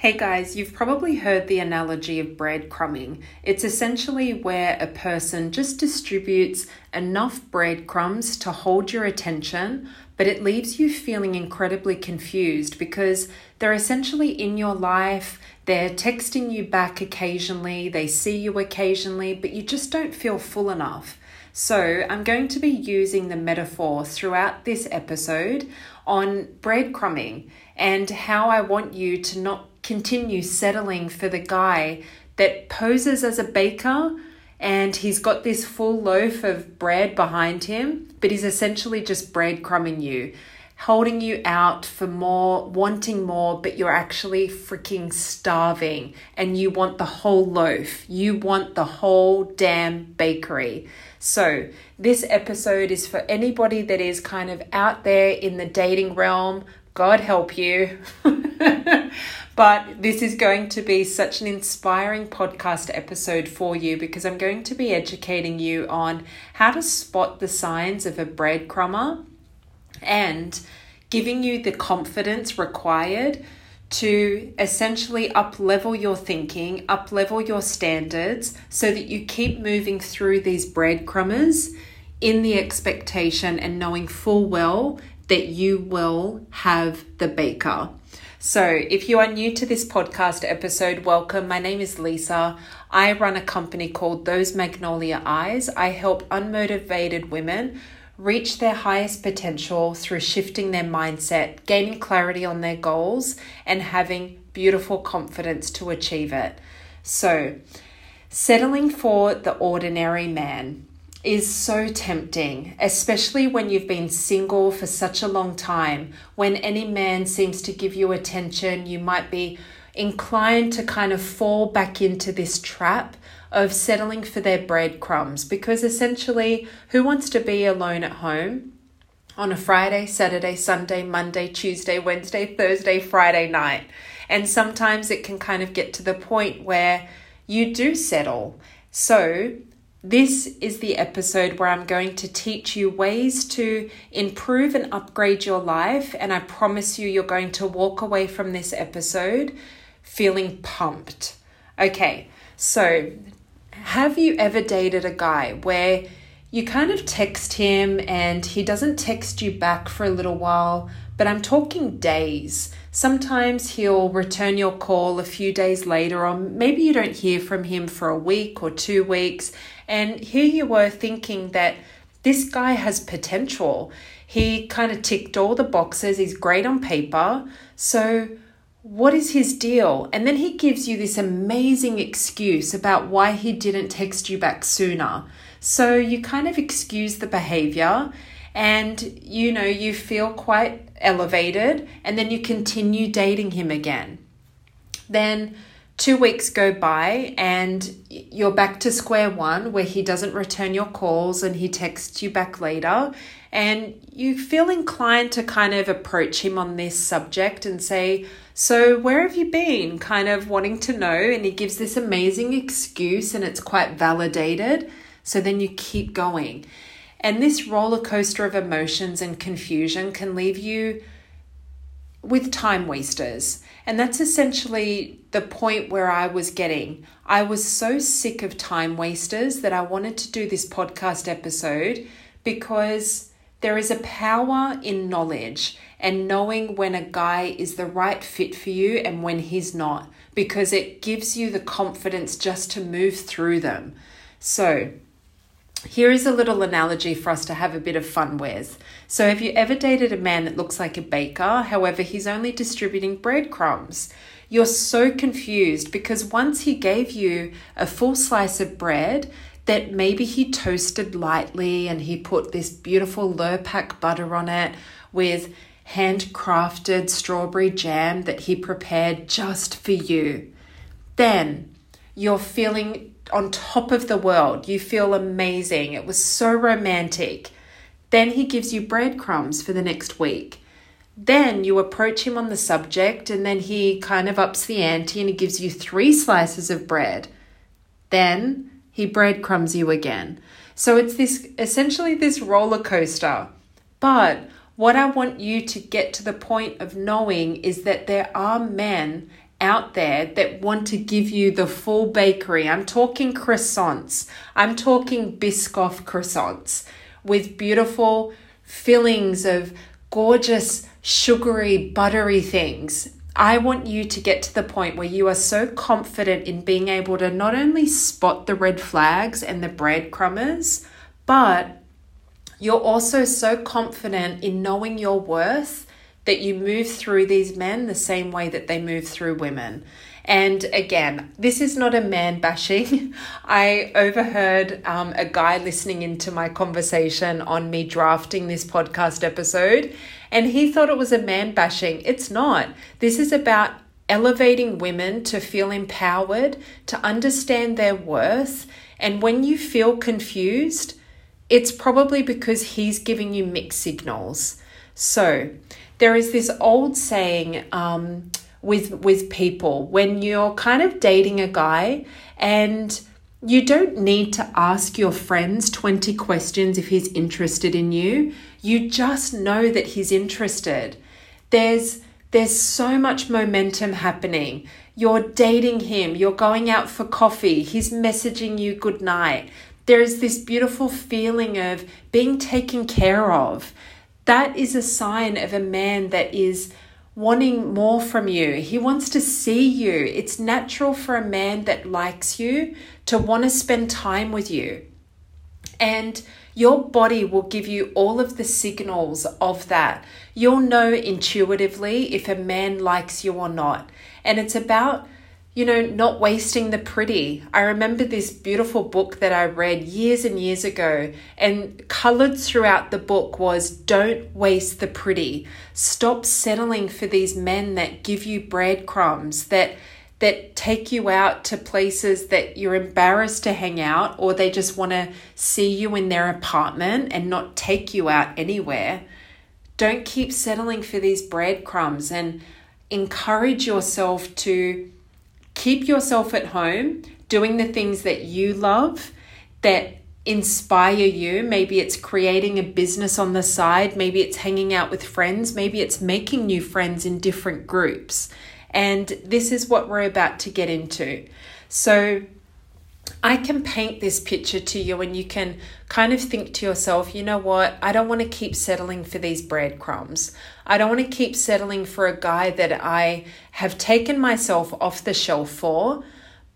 Hey guys, you've probably heard the analogy of breadcrumbing. It's essentially where a person just distributes enough breadcrumbs to hold your attention, but it leaves you feeling incredibly confused because they're essentially in your life, they're texting you back occasionally, they see you occasionally, but you just don't feel full enough. So, I'm going to be using the metaphor throughout this episode on breadcrumbing and how I want you to not continue settling for the guy that poses as a baker and he's got this full loaf of bread behind him, but he's essentially just breadcrumbing you, holding you out for more, wanting more, but you're actually freaking starving and you want the whole loaf. You want the whole damn bakery. So, this episode is for anybody that is kind of out there in the dating realm. God help you. But this is going to be such an inspiring podcast episode for you because I'm going to be educating you on how to spot the signs of a breadcrumber and giving you the confidence required to essentially up level your thinking, up level your standards so that you keep moving through these breadcrumbers in the expectation and knowing full well that you will have the baker. So, if you are new to this podcast episode, welcome. My name is Lisa. I run a company called Those Magnolia Eyes. I help unmotivated women reach their highest potential through shifting their mindset, gaining clarity on their goals, and having beautiful confidence to achieve it. So, settling for the ordinary man is so tempting, especially when you've been single for such a long time. When any man seems to give you attention, you might be inclined to kind of fall back into this trap of settling for their breadcrumbs because essentially, who wants to be alone at home? On a Friday, Saturday, Sunday, Monday, Tuesday, Wednesday, Thursday, Friday night. And sometimes it can kind of get to the point where you do settle. So, this is the episode where I'm going to teach you ways to improve and upgrade your life. And I promise you, you're going to walk away from this episode feeling pumped. Okay, so have you ever dated a guy where you kind of text him and he doesn't text you back for a little while, but I'm talking days. Sometimes he'll return your call a few days later, or maybe you don't hear from him for a week or two weeks. And here you were thinking that this guy has potential. He kind of ticked all the boxes, he's great on paper. So, what is his deal? And then he gives you this amazing excuse about why he didn't text you back sooner. So, you kind of excuse the behavior and you know, you feel quite elevated, and then you continue dating him again. Then two weeks go by, and you're back to square one where he doesn't return your calls and he texts you back later. And you feel inclined to kind of approach him on this subject and say, So, where have you been? Kind of wanting to know. And he gives this amazing excuse, and it's quite validated. So then you keep going. And this roller coaster of emotions and confusion can leave you with time wasters. And that's essentially the point where I was getting. I was so sick of time wasters that I wanted to do this podcast episode because there is a power in knowledge and knowing when a guy is the right fit for you and when he's not, because it gives you the confidence just to move through them. So, here is a little analogy for us to have a bit of fun with. So, have you ever dated a man that looks like a baker? However, he's only distributing breadcrumbs. You're so confused because once he gave you a full slice of bread that maybe he toasted lightly and he put this beautiful Lurpak butter on it with handcrafted strawberry jam that he prepared just for you. Then you're feeling on top of the world. You feel amazing. It was so romantic. Then he gives you breadcrumbs for the next week. Then you approach him on the subject, and then he kind of ups the ante and he gives you three slices of bread. Then he breadcrumbs you again. So it's this essentially this roller coaster. But what I want you to get to the point of knowing is that there are men out there that want to give you the full bakery. I'm talking croissants. I'm talking Biscoff croissants with beautiful fillings of gorgeous, sugary, buttery things. I want you to get to the point where you are so confident in being able to not only spot the red flags and the breadcrumbers, but you're also so confident in knowing your worth that you move through these men the same way that they move through women. And again, this is not a man bashing. I overheard um, a guy listening into my conversation on me drafting this podcast episode, and he thought it was a man bashing. It's not. This is about elevating women to feel empowered, to understand their worth. And when you feel confused, it's probably because he's giving you mixed signals. So, there is this old saying um, with with people when you're kind of dating a guy and you don't need to ask your friends 20 questions if he's interested in you. You just know that he's interested. There's there's so much momentum happening. You're dating him, you're going out for coffee, he's messaging you good night. There is this beautiful feeling of being taken care of that is a sign of a man that is wanting more from you. He wants to see you. It's natural for a man that likes you to want to spend time with you. And your body will give you all of the signals of that. You'll know intuitively if a man likes you or not. And it's about you know, not wasting the pretty. I remember this beautiful book that I read years and years ago, and colored throughout the book was Don't waste the pretty. Stop settling for these men that give you breadcrumbs, that that take you out to places that you're embarrassed to hang out or they just want to see you in their apartment and not take you out anywhere. Don't keep settling for these breadcrumbs and encourage yourself to keep yourself at home doing the things that you love that inspire you. Maybe it's creating a business on the side, maybe it's hanging out with friends, maybe it's making new friends in different groups. And this is what we're about to get into. So, I can paint this picture to you, and you can kind of think to yourself, you know what? I don't want to keep settling for these breadcrumbs. I don't want to keep settling for a guy that I have taken myself off the shelf for,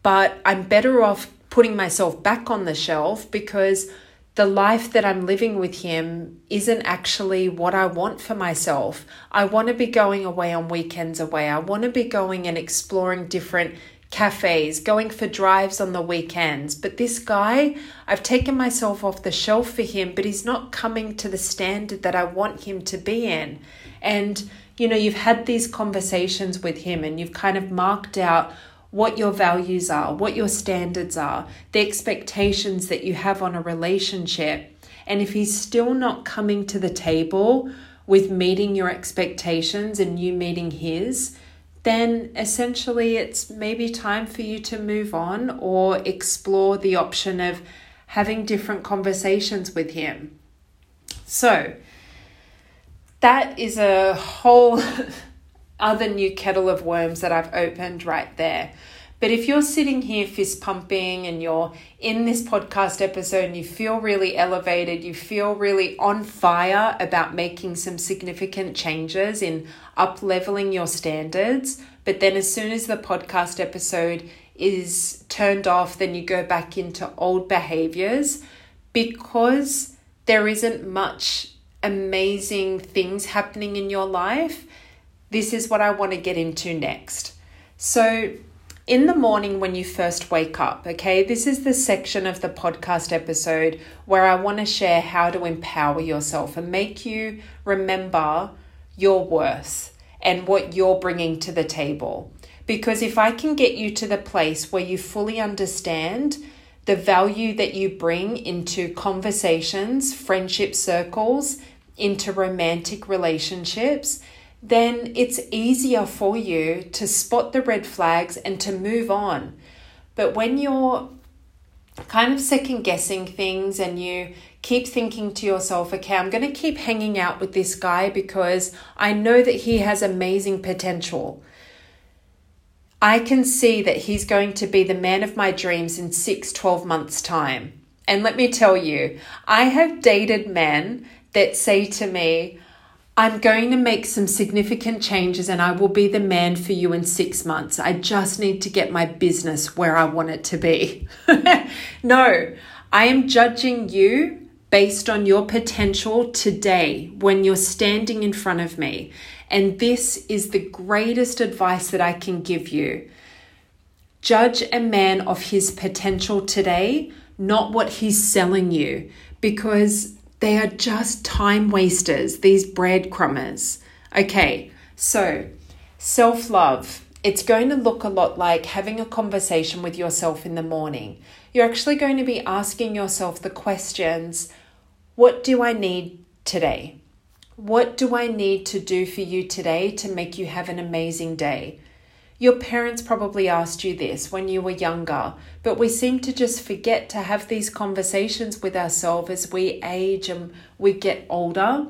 but I'm better off putting myself back on the shelf because the life that I'm living with him isn't actually what I want for myself. I want to be going away on weekends away. I want to be going and exploring different cafes, going for drives on the weekends. But this guy, I've taken myself off the shelf for him, but he's not coming to the standard that I want him to be in. And, you know, you've had these conversations with him and you've kind of marked out what your values are, what your standards are, the expectations that you have on a relationship. And if he's still not coming to the table with meeting your expectations and you meeting his, then essentially it's maybe time for you to move on or explore the option of having different conversations with him. So, that is a whole other new kettle of worms that I've opened right there. But if you're sitting here fist pumping and you're in this podcast episode and you feel really elevated, you feel really on fire about making some significant changes in up leveling your standards, but then as soon as the podcast episode is turned off, then you go back into old behaviors because there isn't much amazing things happening in your life. This is what I want to get into next. So, in the morning when you first wake up, okay, this is the section of the podcast episode where I want to share how to empower yourself and make you remember your worth and what you're bringing to the table. Because if I can get you to the place where you fully understand the value that you bring into conversations, friendship circles, into romantic relationships, then it's easier for you to spot the red flags and to move on. But when you're kind of second guessing things and you keep thinking to yourself, okay, I'm going to keep hanging out with this guy because I know that he has amazing potential. I can see that he's going to be the man of my dreams in six, 12 months' time. And let me tell you, I have dated men that say to me, I'm going to make some significant changes and I will be the man for you in six months. I just need to get my business where I want it to be. no, I am judging you based on your potential today when you're standing in front of me. And this is the greatest advice that I can give you. Judge a man of his potential today, not what he's selling you, because they are just time wasters, these breadcrumbers. Okay, so self love. It's going to look a lot like having a conversation with yourself in the morning. You're actually going to be asking yourself the questions What do I need today? What do I need to do for you today to make you have an amazing day? Your parents probably asked you this when you were younger, but we seem to just forget to have these conversations with ourselves as we age and we get older.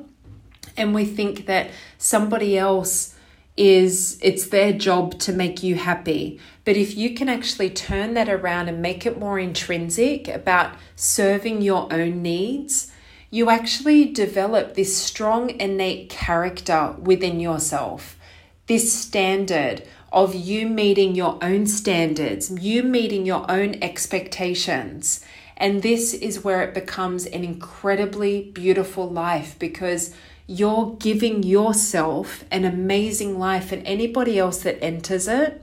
And we think that somebody else is it's their job to make you happy. But if you can actually turn that around and make it more intrinsic about serving your own needs, you actually develop this strong innate character within yourself. This standard of you meeting your own standards, you meeting your own expectations. And this is where it becomes an incredibly beautiful life because you're giving yourself an amazing life, and anybody else that enters it,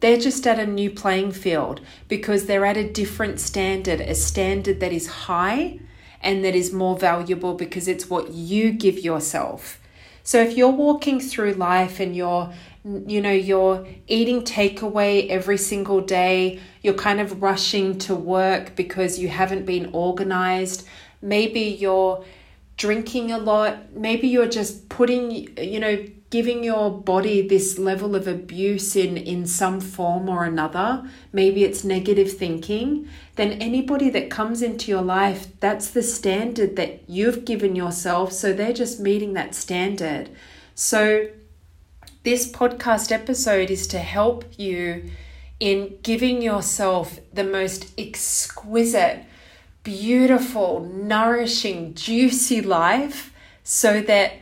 they're just at a new playing field because they're at a different standard, a standard that is high and that is more valuable because it's what you give yourself. So if you're walking through life and you're you know, you're eating takeaway every single day, you're kind of rushing to work because you haven't been organized. Maybe you're drinking a lot. Maybe you're just putting, you know, giving your body this level of abuse in in some form or another. Maybe it's negative thinking. Then anybody that comes into your life, that's the standard that you've given yourself, so they're just meeting that standard. So this podcast episode is to help you in giving yourself the most exquisite, beautiful, nourishing, juicy life so that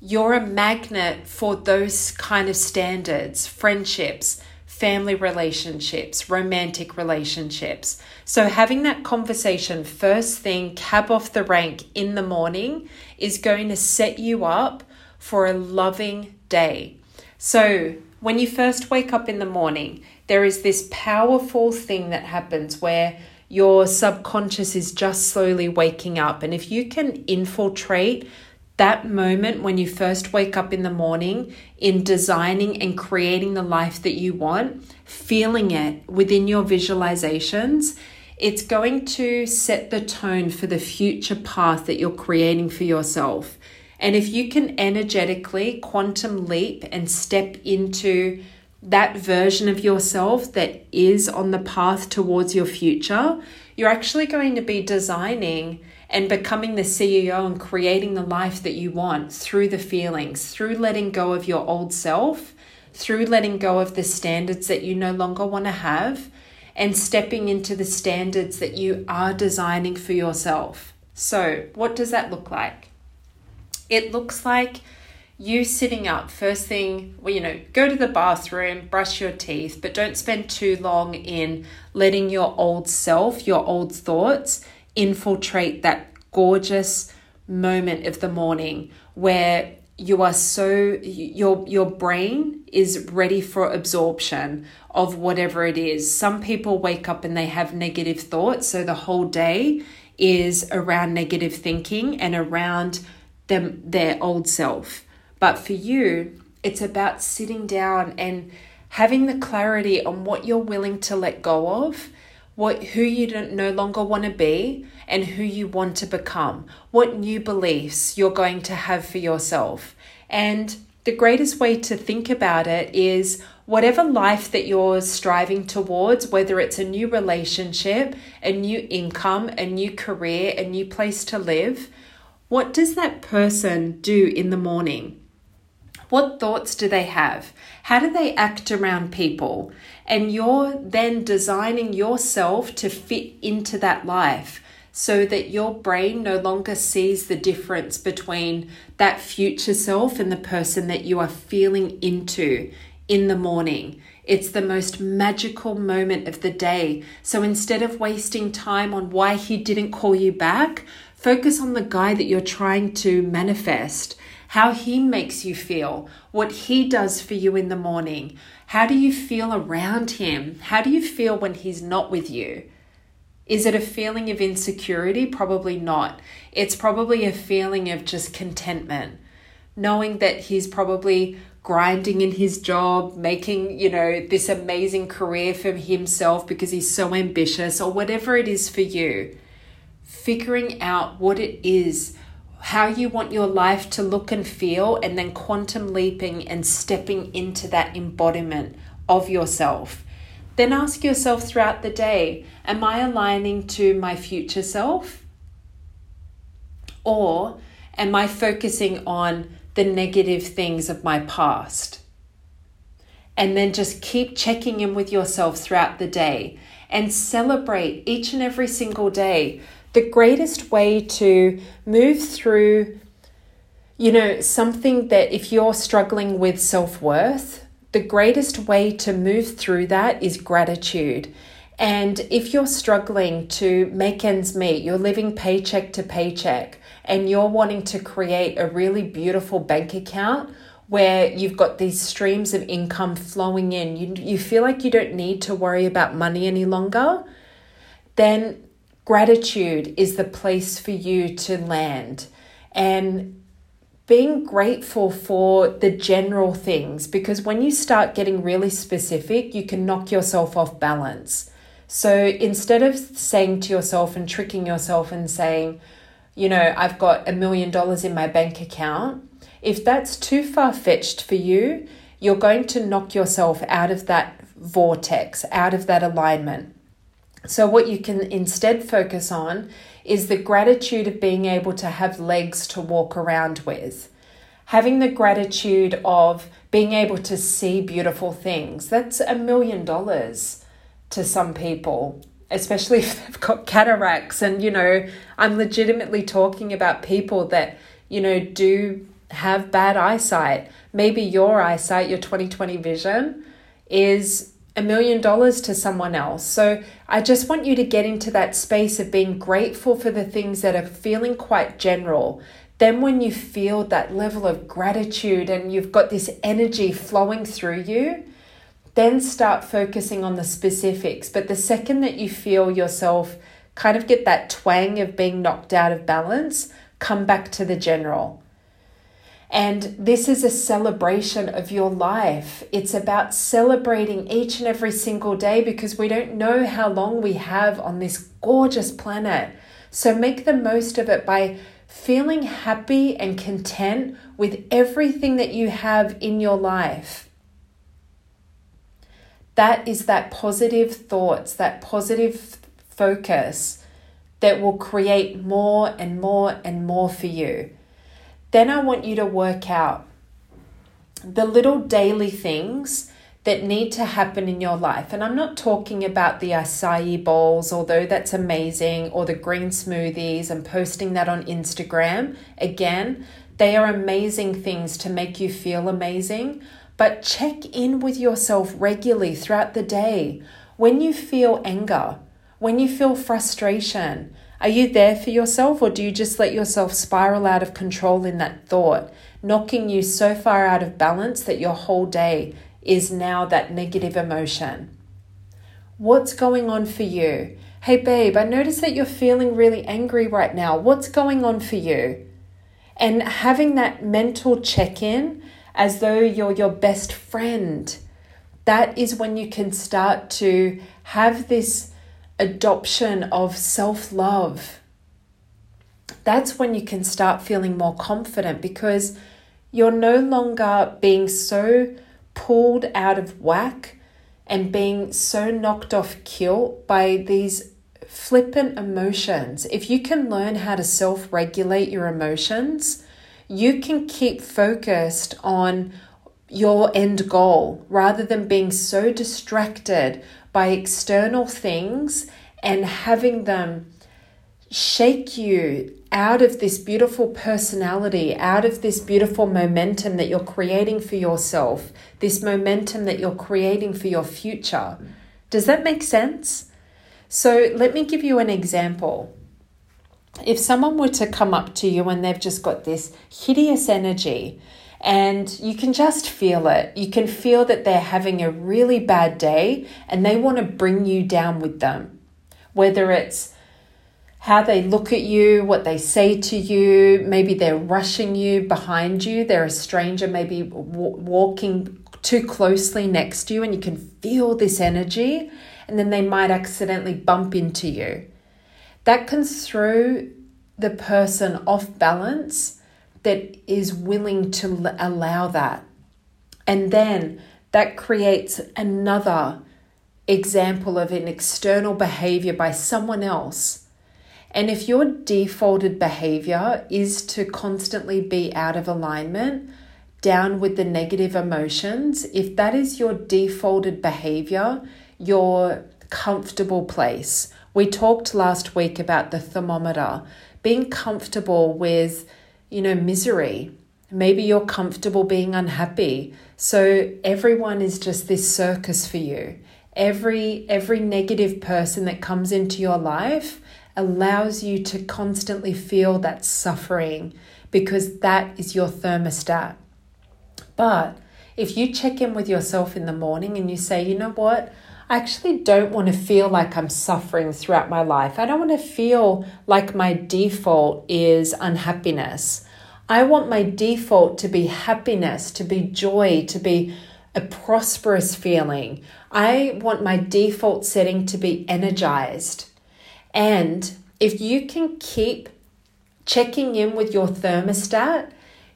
you're a magnet for those kind of standards, friendships, family relationships, romantic relationships. So, having that conversation first thing, cab off the rank in the morning, is going to set you up for a loving day. So, when you first wake up in the morning, there is this powerful thing that happens where your subconscious is just slowly waking up. And if you can infiltrate that moment when you first wake up in the morning in designing and creating the life that you want, feeling it within your visualizations, it's going to set the tone for the future path that you're creating for yourself. And if you can energetically quantum leap and step into that version of yourself that is on the path towards your future, you're actually going to be designing and becoming the CEO and creating the life that you want through the feelings, through letting go of your old self, through letting go of the standards that you no longer want to have, and stepping into the standards that you are designing for yourself. So, what does that look like? It looks like you sitting up first thing, well, you know, go to the bathroom, brush your teeth, but don't spend too long in letting your old self, your old thoughts infiltrate that gorgeous moment of the morning where you are so your your brain is ready for absorption of whatever it is. Some people wake up and they have negative thoughts, so the whole day is around negative thinking and around them their old self. But for you, it's about sitting down and having the clarity on what you're willing to let go of, what who you don't no longer want to be, and who you want to become. What new beliefs you're going to have for yourself. And the greatest way to think about it is whatever life that you're striving towards, whether it's a new relationship, a new income, a new career, a new place to live, what does that person do in the morning? What thoughts do they have? How do they act around people? And you're then designing yourself to fit into that life so that your brain no longer sees the difference between that future self and the person that you are feeling into in the morning. It's the most magical moment of the day. So instead of wasting time on why he didn't call you back, focus on the guy that you're trying to manifest how he makes you feel, what he does for you in the morning. How do you feel around him? How do you feel when he's not with you? Is it a feeling of insecurity? Probably not. It's probably a feeling of just contentment, knowing that he's probably grinding in his job, making, you know, this amazing career for himself because he's so ambitious or whatever it is for you. Figuring out what it is how you want your life to look and feel, and then quantum leaping and stepping into that embodiment of yourself. Then ask yourself throughout the day Am I aligning to my future self? Or am I focusing on the negative things of my past? And then just keep checking in with yourself throughout the day and celebrate each and every single day the greatest way to move through, you know, something that if you're struggling with self worth, the greatest way to move through that is gratitude. And if you're struggling to make ends meet, you're living paycheck to paycheck, and you're wanting to create a really beautiful bank account where you've got these streams of income flowing in, you, you feel like you don't need to worry about money any longer, then gratitude is the place for you to land and being grateful for the general things because when you start getting really specific, you can knock yourself off balance. So instead of saying to yourself and tricking yourself and saying, you know, I've got a million dollars in my bank account, if that's too far fetched for you, you're going to knock yourself out of that vortex, out of that alignment. So, what you can instead focus on is the gratitude of being able to have legs to walk around with. Having the gratitude of being able to see beautiful things. That's a million dollars to some people, especially if they've got cataracts. And, you know, I'm legitimately talking about people that, you know, do have bad eyesight. Maybe your eyesight, your 2020 vision, is a million dollars to someone else. So I just want you to get into that space of being grateful for the things that are feeling quite general. Then, when you feel that level of gratitude and you've got this energy flowing through you, then start focusing on the specifics. But the second that you feel yourself kind of get that twang of being knocked out of balance, come back to the general. And this is a celebration of your life. It's about celebrating each and every single day because we don't know how long we have on this gorgeous planet. So make the most of it by feeling happy and content with everything that you have in your life. That is that positive thoughts, that positive focus that will create more and more and more for you. Then I want you to work out the little daily things that need to happen in your life. And I'm not talking about the acai bowls, although that's amazing, or the green smoothies and posting that on Instagram. Again, they are amazing things to make you feel amazing. But check in with yourself regularly throughout the day. When you feel anger, when you feel frustration, are you there for yourself, or do you just let yourself spiral out of control in that thought, knocking you so far out of balance that your whole day is now that negative emotion? What's going on for you? Hey, babe, I notice that you're feeling really angry right now. What's going on for you? And having that mental check in as though you're your best friend, that is when you can start to have this adoption of self love, that's when you can start feeling more confident because you're no longer being so pulled out of whack and being so knocked off kilt by these flippant emotions. If you can learn how to self regulate your emotions, you can keep focused on your end goal rather than being so distracted by external things and having them shake you out of this beautiful personality, out of this beautiful momentum that you're creating for yourself, this momentum that you're creating for your future. Does that make sense? So, let me give you an example. If someone were to come up to you and they've just got this hideous energy, and you can just feel it. You can feel that they're having a really bad day and they want to bring you down with them. Whether it's how they look at you, what they say to you, maybe they're rushing you behind you, they're a stranger, maybe w- walking too closely next to you, and you can feel this energy, and then they might accidentally bump into you. That can throw the person off balance that is willing to allow that. And then that creates another example of an external behavior by someone else. And if your defaulted behavior is to constantly be out of alignment, down with the negative emotions, if that is your defaulted behavior, your comfortable place. We talked last week about the thermometer, being comfortable with you know, misery. Maybe you're comfortable being unhappy. So everyone is just this circus for you. Every every negative person that comes into your life allows you to constantly feel that suffering because that is your thermostat. But if you check in with yourself in the morning and you say, you know what? I actually don't want to feel like I'm suffering throughout my life. I don't want to feel like my default is unhappiness. I want my default to be happiness, to be joy, to be a prosperous feeling. I want my default setting to be energized. And if you can keep checking in with your thermostat,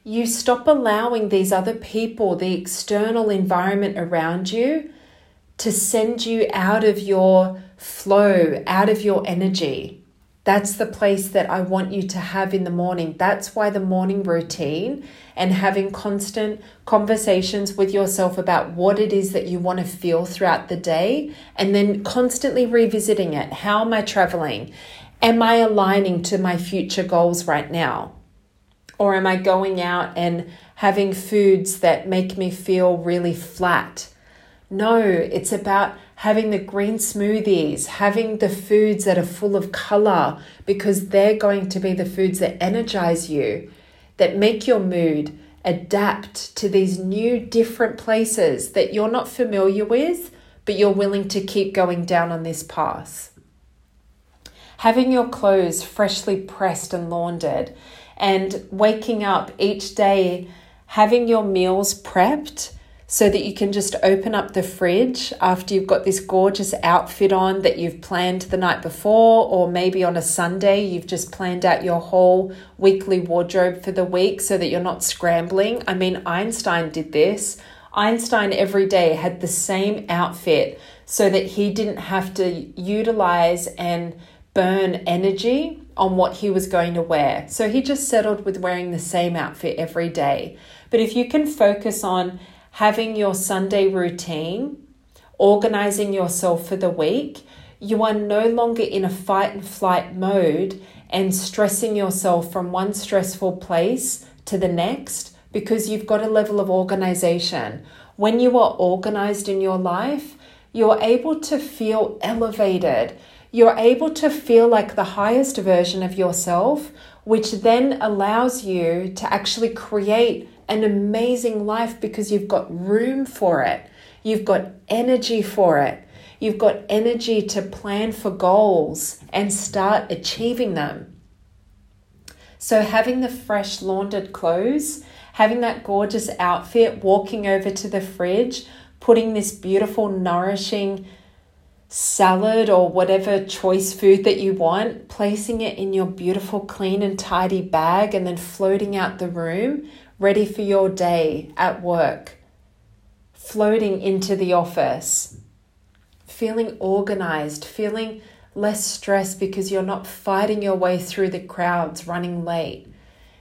you stop allowing these other people, the external environment around you, to send you out of your flow, out of your energy. That's the place that I want you to have in the morning. That's why the morning routine and having constant conversations with yourself about what it is that you want to feel throughout the day and then constantly revisiting it. How am I traveling? Am I aligning to my future goals right now? Or am I going out and having foods that make me feel really flat? No, it's about having the green smoothies, having the foods that are full of color, because they're going to be the foods that energize you, that make your mood adapt to these new, different places that you're not familiar with, but you're willing to keep going down on this path. Having your clothes freshly pressed and laundered, and waking up each day having your meals prepped so that you can just open up the fridge after you've got this gorgeous outfit on that you've planned the night before, or maybe on a Sunday you've just planned out your whole weekly wardrobe for the week so that you're not scrambling. I mean, Einstein did this. Einstein every day had the same outfit so that he didn't have to utilize and burn energy on what he was going to wear. So he just settled with wearing the same outfit every day. But if you can focus on having your Sunday routine, organizing yourself for the week, you are no longer in a fight and flight mode and stressing yourself from one stressful place to the next because you've got a level of organization. When you are organized in your life, you're able to feel elevated. You're able to feel like the highest version of yourself, which then allows you to actually create an amazing life because you've got room for it. You've got energy for it. You've got energy to plan for goals and start achieving them. So, having the fresh laundered clothes, having that gorgeous outfit, walking over to the fridge, putting this beautiful, nourishing salad or whatever choice food that you want, placing it in your beautiful, clean, and tidy bag, and then floating out the room ready for your day at work, floating into the office, feeling organized, feeling less stressed because you're not fighting your way through the crowds running late.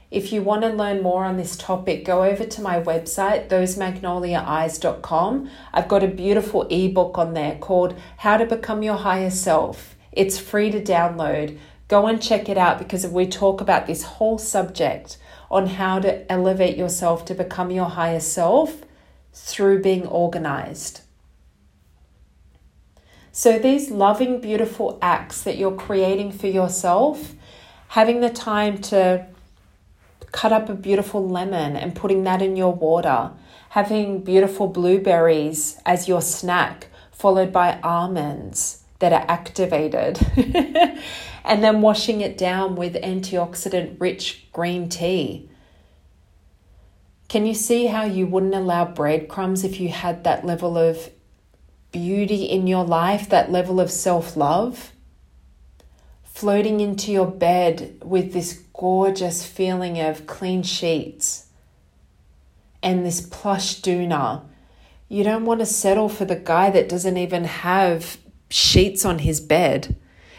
If you want to learn more on this topic, go over to my website, thosemagnoliaeyes.com. I've got a beautiful ebook on there called How to Become Your Higher Self. It's free to download. Go and check it out because we talk about this whole subject on how to elevate yourself to become your higher self through being organized. So, these loving, beautiful acts that you're creating for yourself, having the time to cut up a beautiful lemon and putting that in your water, having beautiful blueberries as your snack, followed by almonds that are activated, and then washing it down with antioxidant rich green tea. Can you see how you wouldn't allow breadcrumbs if you had that level of beauty in your life, that level of self love? Floating into your bed with this gorgeous feeling of clean sheets and this plush doona. You don't want to settle for the guy that doesn't even have sheets on his bed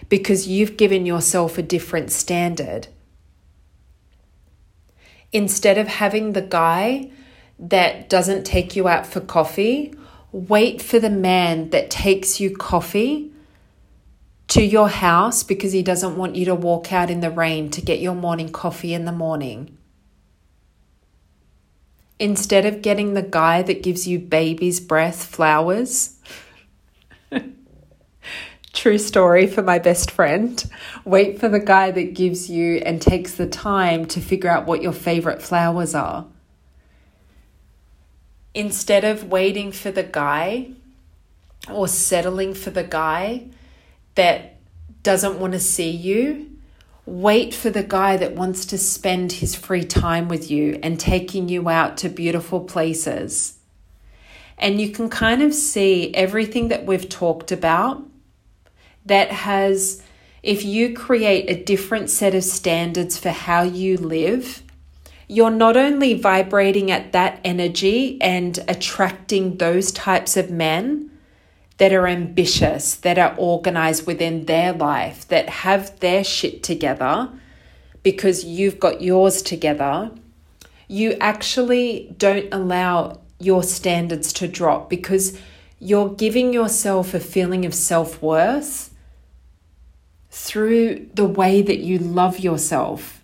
because you've given yourself a different standard. Instead of having the guy that doesn't take you out for coffee, wait for the man that takes you coffee to your house because he doesn't want you to walk out in the rain to get your morning coffee in the morning. Instead of getting the guy that gives you baby's breath flowers, True story for my best friend. Wait for the guy that gives you and takes the time to figure out what your favorite flowers are. Instead of waiting for the guy or settling for the guy that doesn't want to see you, wait for the guy that wants to spend his free time with you and taking you out to beautiful places. And you can kind of see everything that we've talked about that has, if you create a different set of standards for how you live, you're not only vibrating at that energy and attracting those types of men that are ambitious, that are organized within their life, that have their shit together because you've got yours together, you actually don't allow your standards to drop because you're giving yourself a feeling of self worth through the way that you love yourself.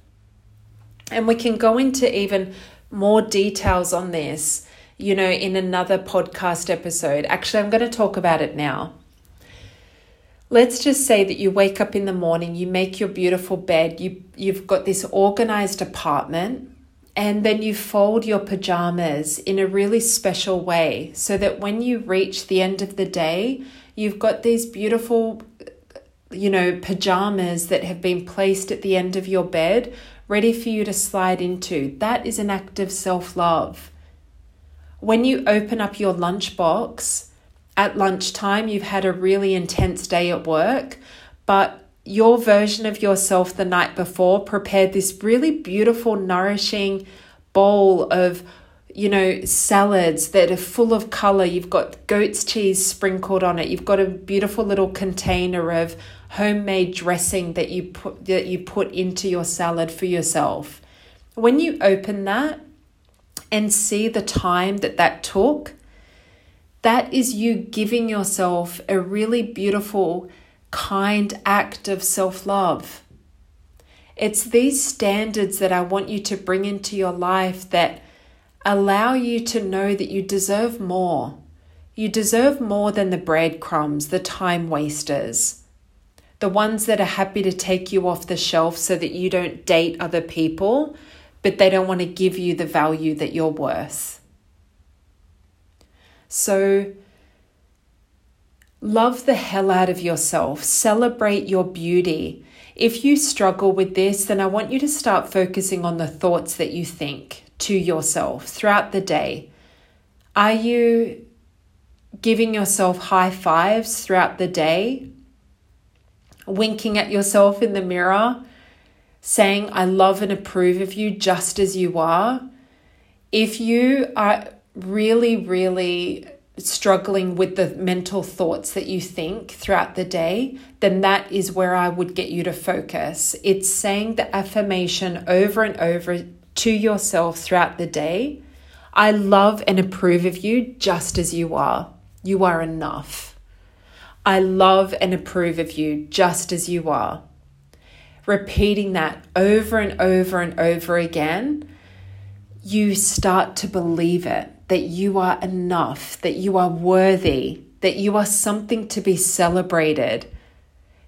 And we can go into even more details on this, you know, in another podcast episode. Actually, I'm going to talk about it now. Let's just say that you wake up in the morning, you make your beautiful bed, you you've got this organized apartment, and then you fold your pajamas in a really special way so that when you reach the end of the day, you've got these beautiful you know, pajamas that have been placed at the end of your bed, ready for you to slide into. That is an act of self love. When you open up your lunchbox at lunchtime, you've had a really intense day at work, but your version of yourself the night before prepared this really beautiful, nourishing bowl of you know, salads that are full of color. You've got goat's cheese sprinkled on it. You've got a beautiful little container of homemade dressing that you put that you put into your salad for yourself. When you open that and see the time that that took, that is you giving yourself a really beautiful kind act of self-love. It's these standards that I want you to bring into your life that allow you to know that you deserve more. You deserve more than the breadcrumbs, the time wasters, the ones that are happy to take you off the shelf so that you don't date other people, but they don't want to give you the value that you're worth. So, love the hell out of yourself, celebrate your beauty. If you struggle with this, then I want you to start focusing on the thoughts that you think to yourself throughout the day? Are you giving yourself high fives throughout the day? Winking at yourself in the mirror, saying, I love and approve of you just as you are. If you are really, really struggling with the mental thoughts that you think throughout the day, then that is where I would get you to focus. It's saying the affirmation over and over to yourself throughout the day, I love and approve of you just as you are. You are enough. I love and approve of you just as you are. Repeating that over and over and over again, you start to believe it that you are enough, that you are worthy, that you are something to be celebrated.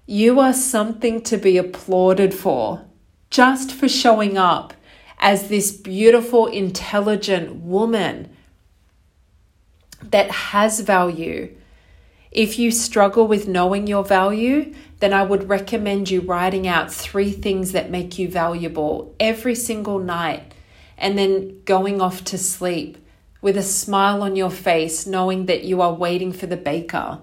You are something to be applauded for just for showing up as this beautiful, intelligent woman that has value. If you struggle with knowing your value, then I would recommend you writing out three things that make you valuable every single night and then going off to sleep with a smile on your face, knowing that you are waiting for the baker.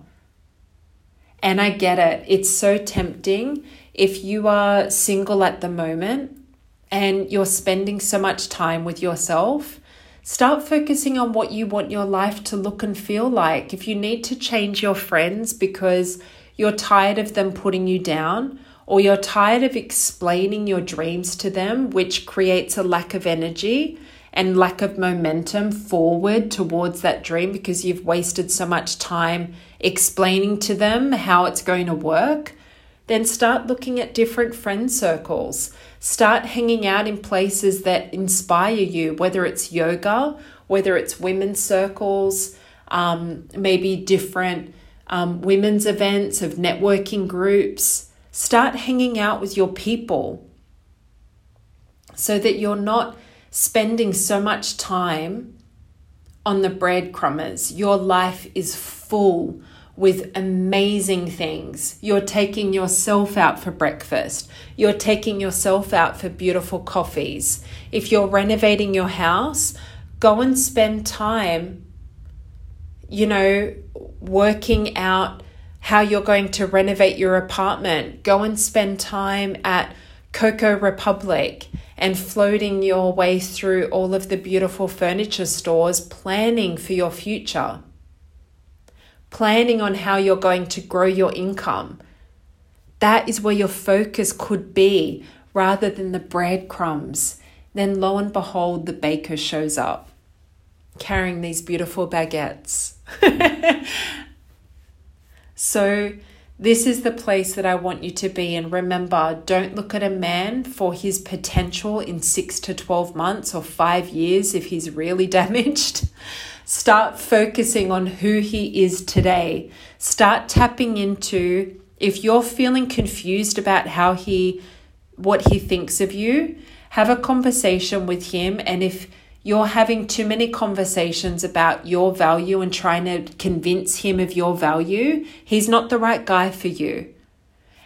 And I get it, it's so tempting. If you are single at the moment and you're spending so much time with yourself, start focusing on what you want your life to look and feel like. If you need to change your friends because you're tired of them putting you down, or you're tired of explaining your dreams to them, which creates a lack of energy, and lack of momentum forward towards that dream because you've wasted so much time explaining to them how it's going to work, then start looking at different friend circles. Start hanging out in places that inspire you, whether it's yoga, whether it's women's circles, um, maybe different um, women's events of networking groups. Start hanging out with your people so that you're not spending so much time on the breadcrumbers. Your life is full with amazing things. You're taking yourself out for breakfast. You're taking yourself out for beautiful coffees. If you're renovating your house, go and spend time, you know, working out how you're going to renovate your apartment. Go and spend time at Coco Republic and floating your way through all of the beautiful furniture stores, planning for your future, planning on how you're going to grow your income. That is where your focus could be rather than the breadcrumbs. Then, lo and behold, the baker shows up carrying these beautiful baguettes. so, this is the place that I want you to be. And remember, don't look at a man for his potential in six to 12 months or five years if he's really damaged. Start focusing on who he is today. Start tapping into if you're feeling confused about how he, what he thinks of you, have a conversation with him. And if you're having too many conversations about your value and trying to convince him of your value, he's not the right guy for you.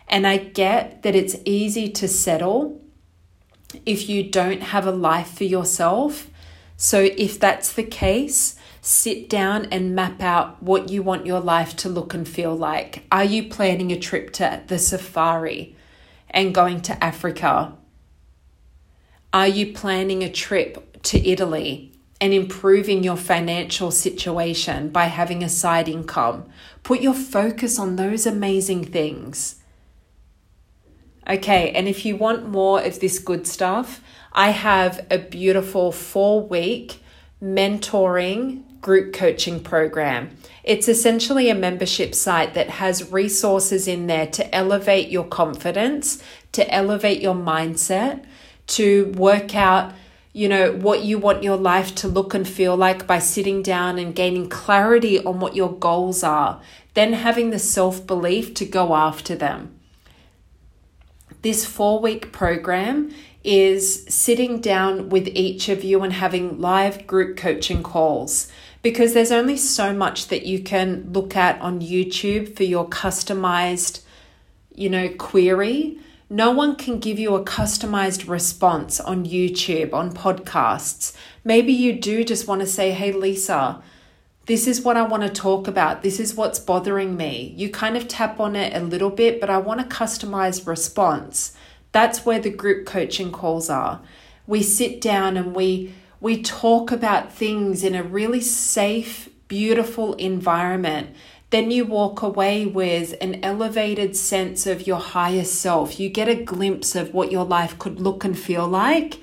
And I get that it's easy to settle if you don't have a life for yourself. So, if that's the case, sit down and map out what you want your life to look and feel like. Are you planning a trip to the safari and going to Africa? Are you planning a trip to Italy and improving your financial situation by having a side income. Put your focus on those amazing things. Okay, and if you want more of this good stuff, I have a beautiful four week mentoring group coaching program. It's essentially a membership site that has resources in there to elevate your confidence, to elevate your mindset, to work out you know, what you want your life to look and feel like by sitting down and gaining clarity on what your goals are, then having the self belief to go after them. This four week program is sitting down with each of you and having live group coaching calls because there's only so much that you can look at on YouTube for your customized, you know, query no one can give you a customized response on YouTube, on podcasts. Maybe you do just want to say, hey, Lisa, this is what I want to talk about. This is what's bothering me. You kind of tap on it a little bit, but I want a customized response. That's where the group coaching calls are. We sit down and we we talk about things in a really safe, beautiful environment then you walk away with an elevated sense of your higher self. You get a glimpse of what your life could look and feel like.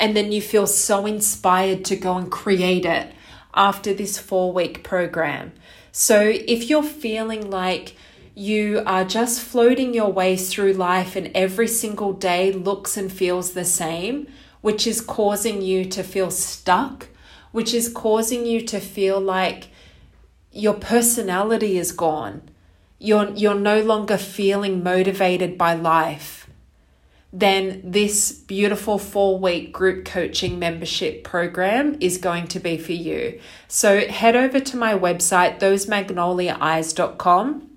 And then you feel so inspired to go and create it after this four week program. So if you're feeling like you are just floating your way through life and every single day looks and feels the same, which is causing you to feel stuck, which is causing you to feel like your personality is gone. You're, you're no longer feeling motivated by life. Then this beautiful four week group coaching membership program is going to be for you. So head over to my website, thosemagnoliaeyes.com.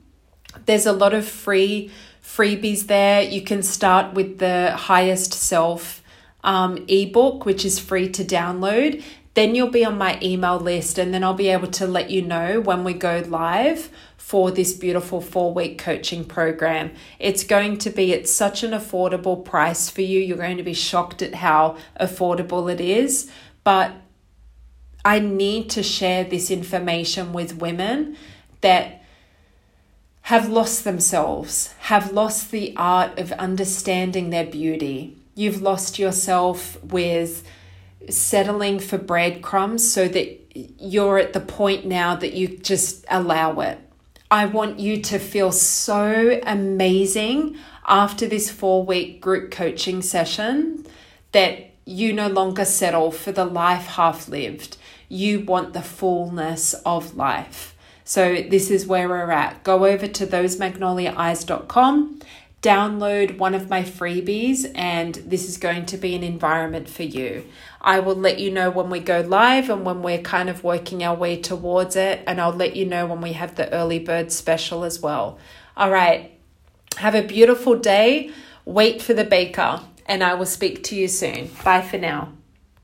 There's a lot of free freebies there. You can start with the highest self um, ebook, which is free to download. Then you'll be on my email list, and then I'll be able to let you know when we go live for this beautiful four week coaching program. It's going to be at such an affordable price for you. You're going to be shocked at how affordable it is. But I need to share this information with women that have lost themselves, have lost the art of understanding their beauty. You've lost yourself with settling for breadcrumbs so that you're at the point now that you just allow it. I want you to feel so amazing after this four week group coaching session that you no longer settle for the life half lived. You want the fullness of life. So, this is where we're at. Go over to thosemagnoliaeyes.com download one of my freebies, and this is going to be an environment for you. I will let you know when we go live and when we're kind of working our way towards it, and I'll let you know when we have the early bird special as well. All right, have a beautiful day. Wait for the baker, and I will speak to you soon. Bye for now.